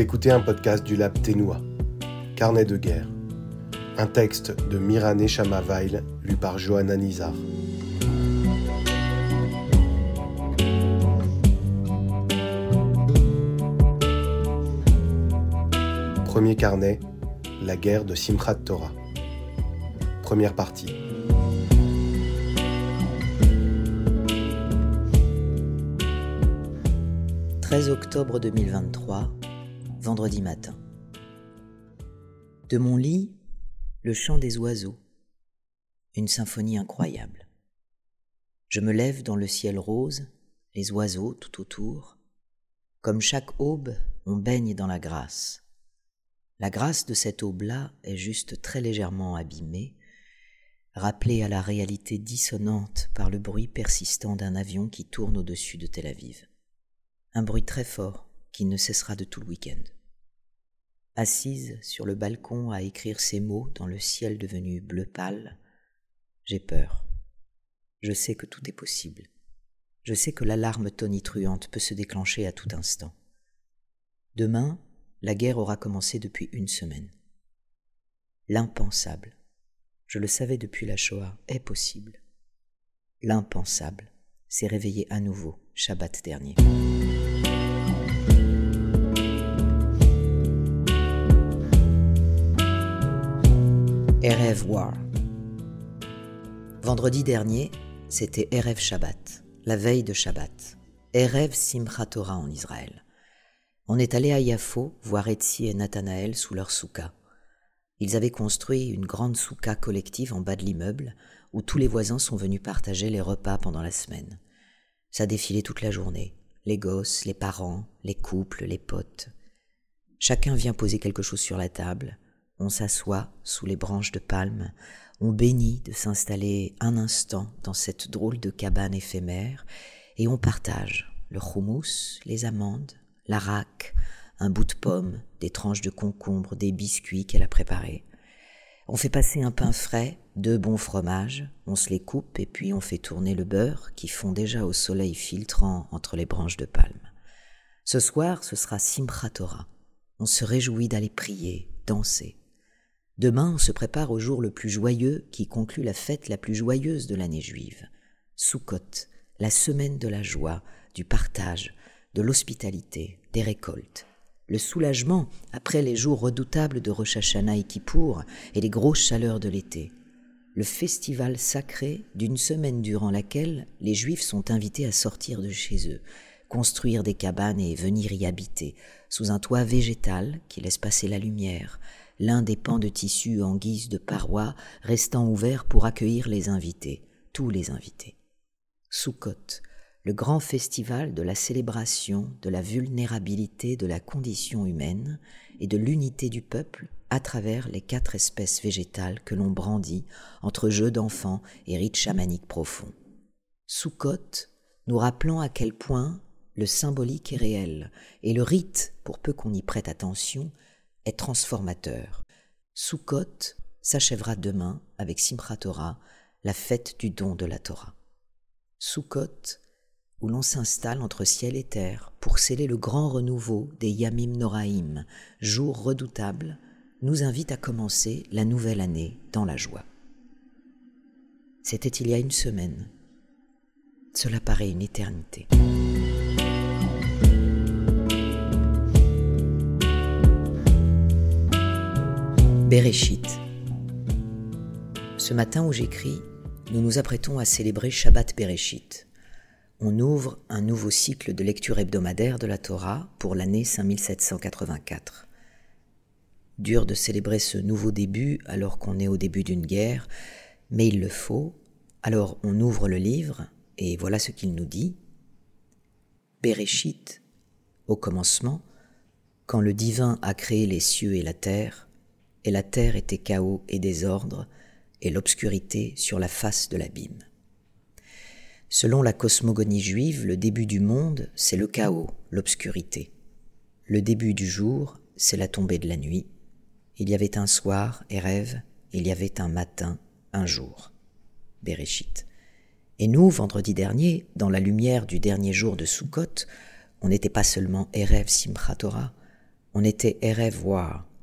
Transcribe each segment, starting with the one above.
Écoutez un podcast du Lab Ténois, Carnet de guerre. Un texte de Mirane Chamavail, lu par Johanna Nizar. Premier carnet, la guerre de Simchat Torah. Première partie. 13 octobre 2023, vendredi matin. De mon lit, le chant des oiseaux, une symphonie incroyable. Je me lève dans le ciel rose, les oiseaux tout autour. Comme chaque aube, on baigne dans la grâce. La grâce de cette aube-là est juste très légèrement abîmée, rappelée à la réalité dissonante par le bruit persistant d'un avion qui tourne au-dessus de Tel Aviv un bruit très fort qui ne cessera de tout le week-end. Assise sur le balcon à écrire ces mots dans le ciel devenu bleu pâle, j'ai peur. Je sais que tout est possible. Je sais que l'alarme tonitruante peut se déclencher à tout instant. Demain, la guerre aura commencé depuis une semaine. L'impensable, je le savais depuis la Shoah, est possible. L'impensable s'est réveillé à nouveau Shabbat dernier. Erev War. Vendredi dernier, c'était Erev Shabbat, la veille de Shabbat. Erev Simchat Torah en Israël. On est allé à Yafo voir Etzi et Nathanaël sous leur souka. Ils avaient construit une grande souka collective en bas de l'immeuble où tous les voisins sont venus partager les repas pendant la semaine. Ça défilait toute la journée. Les gosses, les parents, les couples, les potes. Chacun vient poser quelque chose sur la table on s'assoit sous les branches de palme, on bénit de s'installer un instant dans cette drôle de cabane éphémère, et on partage le houmous, les amandes, la raque, un bout de pomme, des tranches de concombre, des biscuits qu'elle a préparés. On fait passer un pain frais, deux bons fromages, on se les coupe et puis on fait tourner le beurre qui fond déjà au soleil filtrant entre les branches de palme. Ce soir, ce sera Simchat Torah. On se réjouit d'aller prier, danser. Demain, on se prépare au jour le plus joyeux qui conclut la fête la plus joyeuse de l'année juive. Sukkot, la semaine de la joie, du partage, de l'hospitalité, des récoltes. Le soulagement après les jours redoutables de Rosh Hashanah et Kippour et les grosses chaleurs de l'été. Le festival sacré d'une semaine durant laquelle les Juifs sont invités à sortir de chez eux, construire des cabanes et venir y habiter, sous un toit végétal qui laisse passer la lumière, l'un des pans de tissu en guise de paroi restant ouvert pour accueillir les invités, tous les invités. Soukot, le grand festival de la célébration de la vulnérabilité de la condition humaine et de l'unité du peuple à travers les quatre espèces végétales que l'on brandit entre jeux d'enfants et rites chamaniques profonds. Soukot, nous rappelant à quel point le symbolique est réel et le rite, pour peu qu'on y prête attention, transformateur. Sukkot s'achèvera demain avec Simchat Torah, la fête du don de la Torah. Sukkot, où l'on s'installe entre ciel et terre pour sceller le grand renouveau des Yamim Noraim, jours redoutables, nous invite à commencer la nouvelle année dans la joie. C'était il y a une semaine. Cela paraît une éternité. Bereshit. Ce matin où j'écris, nous nous apprêtons à célébrer Shabbat Bereshit. On ouvre un nouveau cycle de lecture hebdomadaire de la Torah pour l'année 5784. Dur de célébrer ce nouveau début alors qu'on est au début d'une guerre, mais il le faut. Alors on ouvre le livre et voilà ce qu'il nous dit. Bereshit, au commencement, quand le divin a créé les cieux et la terre, et la terre était chaos et désordre, et l'obscurité sur la face de l'abîme. Selon la cosmogonie juive, le début du monde, c'est le chaos, l'obscurité. Le début du jour, c'est la tombée de la nuit. Il y avait un soir et rêve, il y avait un matin, un jour. Bereshit. Et nous, vendredi dernier, dans la lumière du dernier jour de Sukkot, on n'était pas seulement Erev Simchat Torah, On était Erev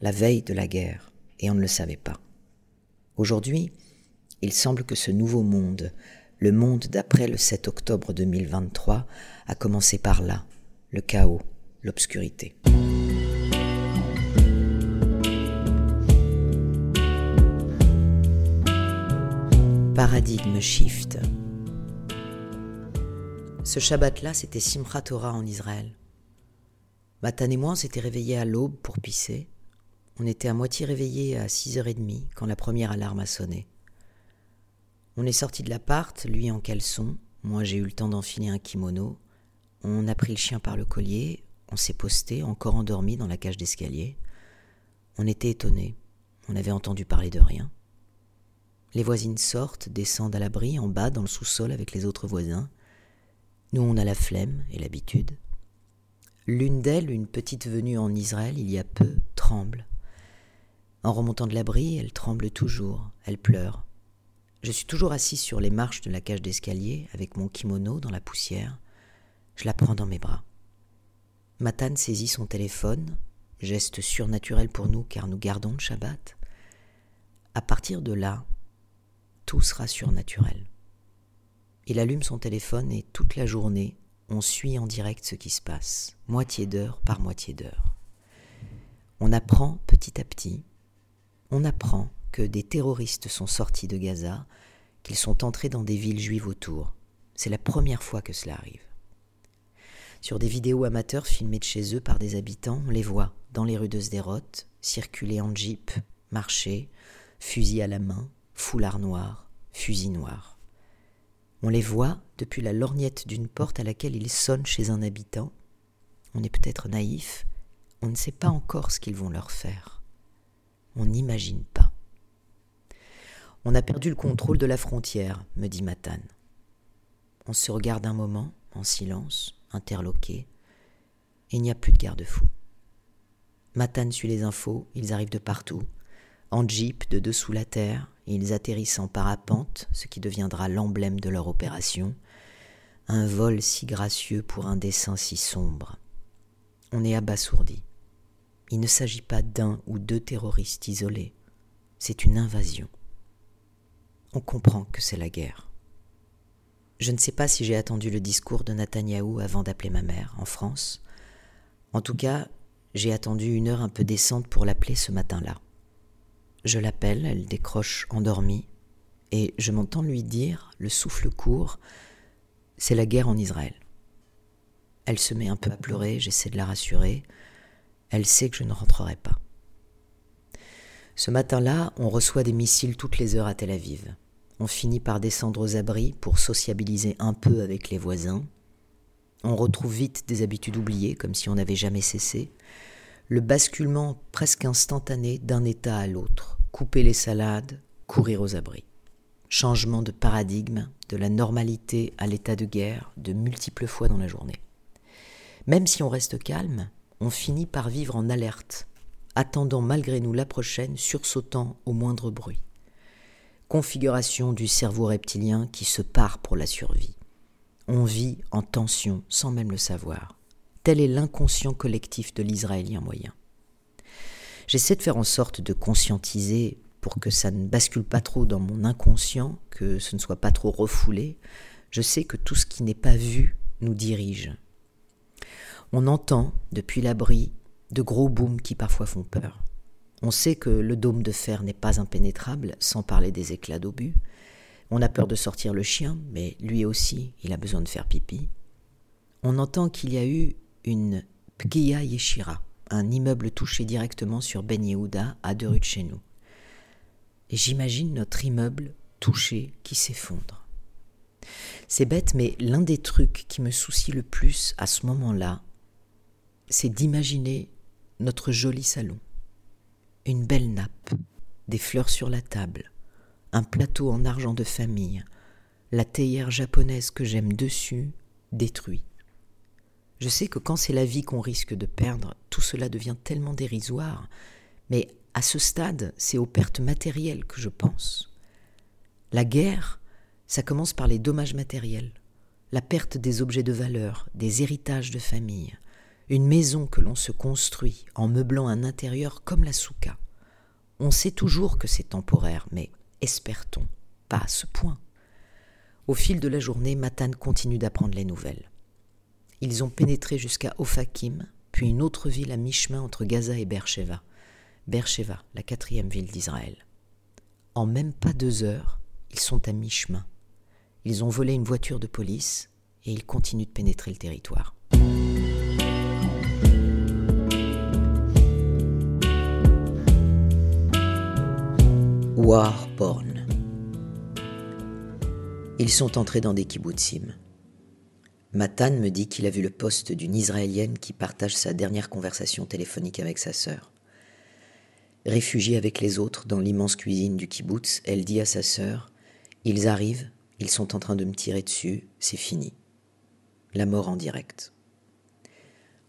la veille de la guerre, et on ne le savait pas. Aujourd'hui, il semble que ce nouveau monde, le monde d'après le 7 octobre 2023, a commencé par là, le chaos, l'obscurité. Paradigme shift. Ce Shabbat-là, c'était Simchat en Israël. Matan et moi, on s'était réveillés à l'aube pour pisser. On était à moitié réveillés à 6h30 quand la première alarme a sonné. On est sorti de l'appart, lui en caleçon, moi j'ai eu le temps d'enfiler un kimono. On a pris le chien par le collier, on s'est posté, encore endormi dans la cage d'escalier. On était étonnés, on avait entendu parler de rien. Les voisines sortent, descendent à l'abri en bas dans le sous-sol avec les autres voisins. Nous on a la flemme et l'habitude. L'une d'elles, une petite venue en Israël il y a peu, tremble. En remontant de l'abri, elle tremble toujours, elle pleure. Je suis toujours assis sur les marches de la cage d'escalier avec mon kimono dans la poussière. Je la prends dans mes bras. Matane saisit son téléphone, geste surnaturel pour nous car nous gardons le Shabbat. À partir de là, tout sera surnaturel. Il allume son téléphone et toute la journée, on suit en direct ce qui se passe, moitié d'heure par moitié d'heure. On apprend petit à petit, on apprend que des terroristes sont sortis de Gaza, qu'ils sont entrés dans des villes juives autour. C'est la première fois que cela arrive. Sur des vidéos amateurs filmées de chez eux par des habitants, on les voit dans les rues de Sderot, circuler en jeep, marcher, fusil à la main, foulard noir, fusil noir. On les voit depuis la lorgnette d'une porte à laquelle ils sonnent chez un habitant. On est peut-être naïf, on ne sait pas encore ce qu'ils vont leur faire. On n'imagine pas. On a perdu le contrôle de la frontière, me dit Matane. On se regarde un moment, en silence, interloqué, et il n'y a plus de garde-fou. Matane suit les infos, ils arrivent de partout, en jeep de dessous la terre, ils atterrissent en parapente, ce qui deviendra l'emblème de leur opération, un vol si gracieux pour un dessin si sombre. On est abasourdi. Il ne s'agit pas d'un ou deux terroristes isolés, c'est une invasion on comprend que c'est la guerre. Je ne sais pas si j'ai attendu le discours de Netanyahou avant d'appeler ma mère en France. En tout cas, j'ai attendu une heure un peu décente pour l'appeler ce matin-là. Je l'appelle, elle décroche endormie, et je m'entends lui dire, le souffle court, c'est la guerre en Israël. Elle se met un peu à pleurer, j'essaie de la rassurer. Elle sait que je ne rentrerai pas. Ce matin-là, on reçoit des missiles toutes les heures à Tel Aviv. On finit par descendre aux abris pour sociabiliser un peu avec les voisins. On retrouve vite des habitudes oubliées, comme si on n'avait jamais cessé. Le basculement presque instantané d'un état à l'autre. Couper les salades, courir aux abris. Changement de paradigme, de la normalité à l'état de guerre, de multiples fois dans la journée. Même si on reste calme, on finit par vivre en alerte, attendant malgré nous la prochaine, sursautant au moindre bruit configuration du cerveau reptilien qui se part pour la survie. On vit en tension sans même le savoir. Tel est l'inconscient collectif de l'Israélien moyen. J'essaie de faire en sorte de conscientiser pour que ça ne bascule pas trop dans mon inconscient, que ce ne soit pas trop refoulé. Je sais que tout ce qui n'est pas vu nous dirige. On entend, depuis l'abri, de gros booms qui parfois font peur. On sait que le dôme de fer n'est pas impénétrable, sans parler des éclats d'obus. On a peur de sortir le chien, mais lui aussi, il a besoin de faire pipi. On entend qu'il y a eu une Pkia Yeshira, un immeuble touché directement sur Ben Yehuda, à deux rues de chez nous. Et j'imagine notre immeuble touché qui s'effondre. C'est bête, mais l'un des trucs qui me soucie le plus à ce moment-là, c'est d'imaginer notre joli salon une belle nappe, des fleurs sur la table, un plateau en argent de famille, la théière japonaise que j'aime dessus, détruit. Je sais que quand c'est la vie qu'on risque de perdre, tout cela devient tellement dérisoire, mais à ce stade, c'est aux pertes matérielles que je pense. La guerre, ça commence par les dommages matériels, la perte des objets de valeur, des héritages de famille, une maison que l'on se construit en meublant un intérieur comme la souka. On sait toujours que c'est temporaire, mais espère-t-on pas à ce point? Au fil de la journée, Matan continue d'apprendre les nouvelles. Ils ont pénétré jusqu'à Ofakim, puis une autre ville à mi-chemin entre Gaza et Beersheba. Beersheba, la quatrième ville d'Israël. En même pas deux heures, ils sont à mi-chemin. Ils ont volé une voiture de police et ils continuent de pénétrer le territoire. War porn. Ils sont entrés dans des kibbutzim. Matan me dit qu'il a vu le poste d'une Israélienne qui partage sa dernière conversation téléphonique avec sa sœur. Réfugiée avec les autres dans l'immense cuisine du kibbutz, elle dit à sa sœur Ils arrivent, ils sont en train de me tirer dessus, c'est fini. La mort en direct.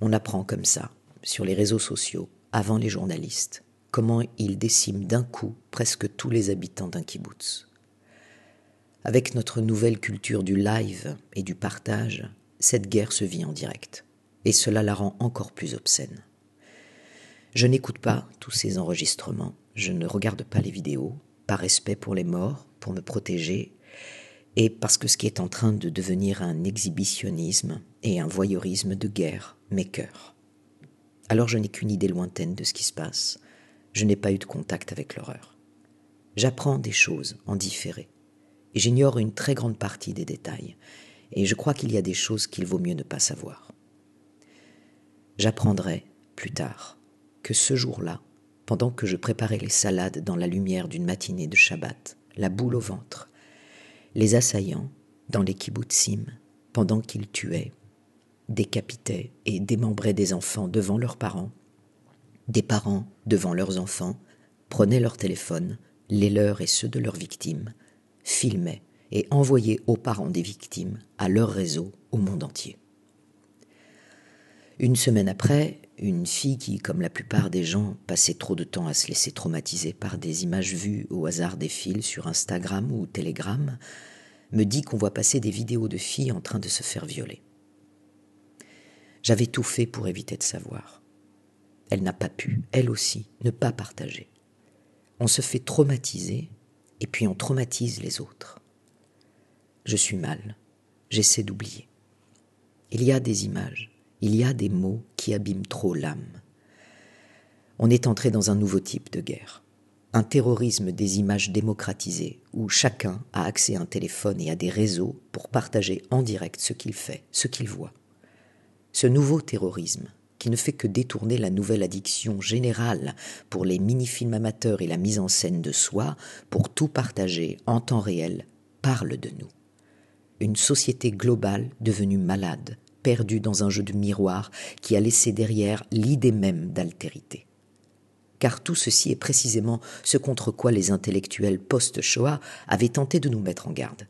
On apprend comme ça, sur les réseaux sociaux, avant les journalistes, comment ils déciment d'un coup presque tous les habitants d'un kibbutz. Avec notre nouvelle culture du live et du partage, cette guerre se vit en direct, et cela la rend encore plus obscène. Je n'écoute pas tous ces enregistrements, je ne regarde pas les vidéos, par respect pour les morts, pour me protéger, et parce que ce qui est en train de devenir un exhibitionnisme et un voyeurisme de guerre m'écœure. Alors je n'ai qu'une idée lointaine de ce qui se passe, je n'ai pas eu de contact avec l'horreur. J'apprends des choses en différé, et j'ignore une très grande partie des détails, et je crois qu'il y a des choses qu'il vaut mieux ne pas savoir. J'apprendrai plus tard que ce jour-là, pendant que je préparais les salades dans la lumière d'une matinée de Shabbat, la boule au ventre, les assaillants, dans les kibbutzim, pendant qu'ils tuaient, décapitaient et démembraient des enfants devant leurs parents, des parents devant leurs enfants, prenaient leur téléphone, les leurs et ceux de leurs victimes, filmaient et envoyaient aux parents des victimes, à leur réseau, au monde entier. Une semaine après, une fille qui, comme la plupart des gens, passait trop de temps à se laisser traumatiser par des images vues au hasard des fils sur Instagram ou Telegram, me dit qu'on voit passer des vidéos de filles en train de se faire violer. J'avais tout fait pour éviter de savoir. Elle n'a pas pu, elle aussi, ne pas partager. On se fait traumatiser et puis on traumatise les autres. Je suis mal, j'essaie d'oublier. Il y a des images, il y a des mots qui abîment trop l'âme. On est entré dans un nouveau type de guerre, un terrorisme des images démocratisées, où chacun a accès à un téléphone et à des réseaux pour partager en direct ce qu'il fait, ce qu'il voit. Ce nouveau terrorisme, qui ne fait que détourner la nouvelle addiction générale pour les mini-films amateurs et la mise en scène de soi, pour tout partager en temps réel, parle de nous. Une société globale devenue malade, perdu dans un jeu de miroir qui a laissé derrière l'idée même d'altérité. Car tout ceci est précisément ce contre quoi les intellectuels post-Shoah avaient tenté de nous mettre en garde.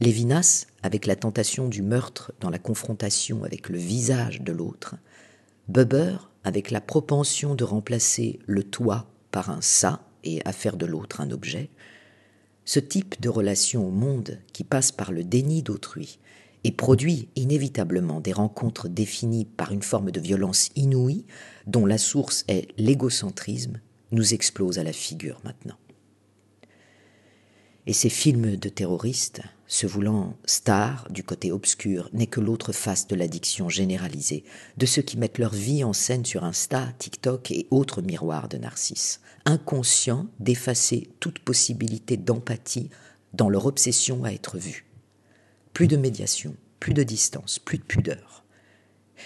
Lévinas, avec la tentation du meurtre dans la confrontation avec le visage de l'autre, Buber, avec la propension de remplacer le toi par un ça et à faire de l'autre un objet, ce type de relation au monde qui passe par le déni d'autrui et produit inévitablement des rencontres définies par une forme de violence inouïe dont la source est l'égocentrisme, nous explose à la figure maintenant. Et ces films de terroristes, se voulant stars du côté obscur, n'est que l'autre face de l'addiction généralisée de ceux qui mettent leur vie en scène sur Insta, TikTok et autres miroirs de Narcisse, inconscients d'effacer toute possibilité d'empathie dans leur obsession à être vus. Plus de médiation, plus de distance, plus de pudeur.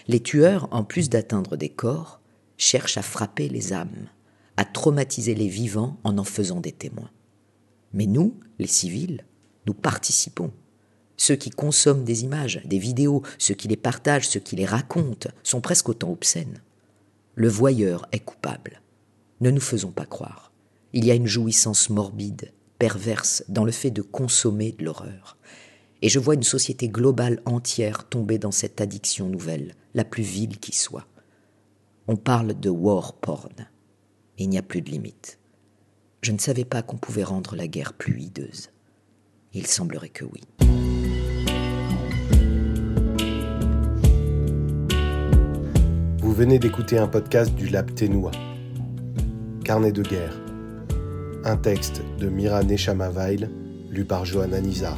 Les tueurs, en plus d'atteindre des corps, cherchent à frapper les âmes, à traumatiser les vivants en en faisant des témoins. Mais nous, les civils, nous participons. Ceux qui consomment des images, des vidéos, ceux qui les partagent, ceux qui les racontent, sont presque autant obscènes. Le voyeur est coupable. Ne nous faisons pas croire. Il y a une jouissance morbide, perverse, dans le fait de consommer de l'horreur. Et je vois une société globale entière tomber dans cette addiction nouvelle, la plus vile qui soit. On parle de war porn. Il n'y a plus de limite. Je ne savais pas qu'on pouvait rendre la guerre plus hideuse. Il semblerait que oui. Vous venez d'écouter un podcast du Lab Ténois. Carnet de guerre. Un texte de Mira Nechamavail, lu par Johanna Nizar.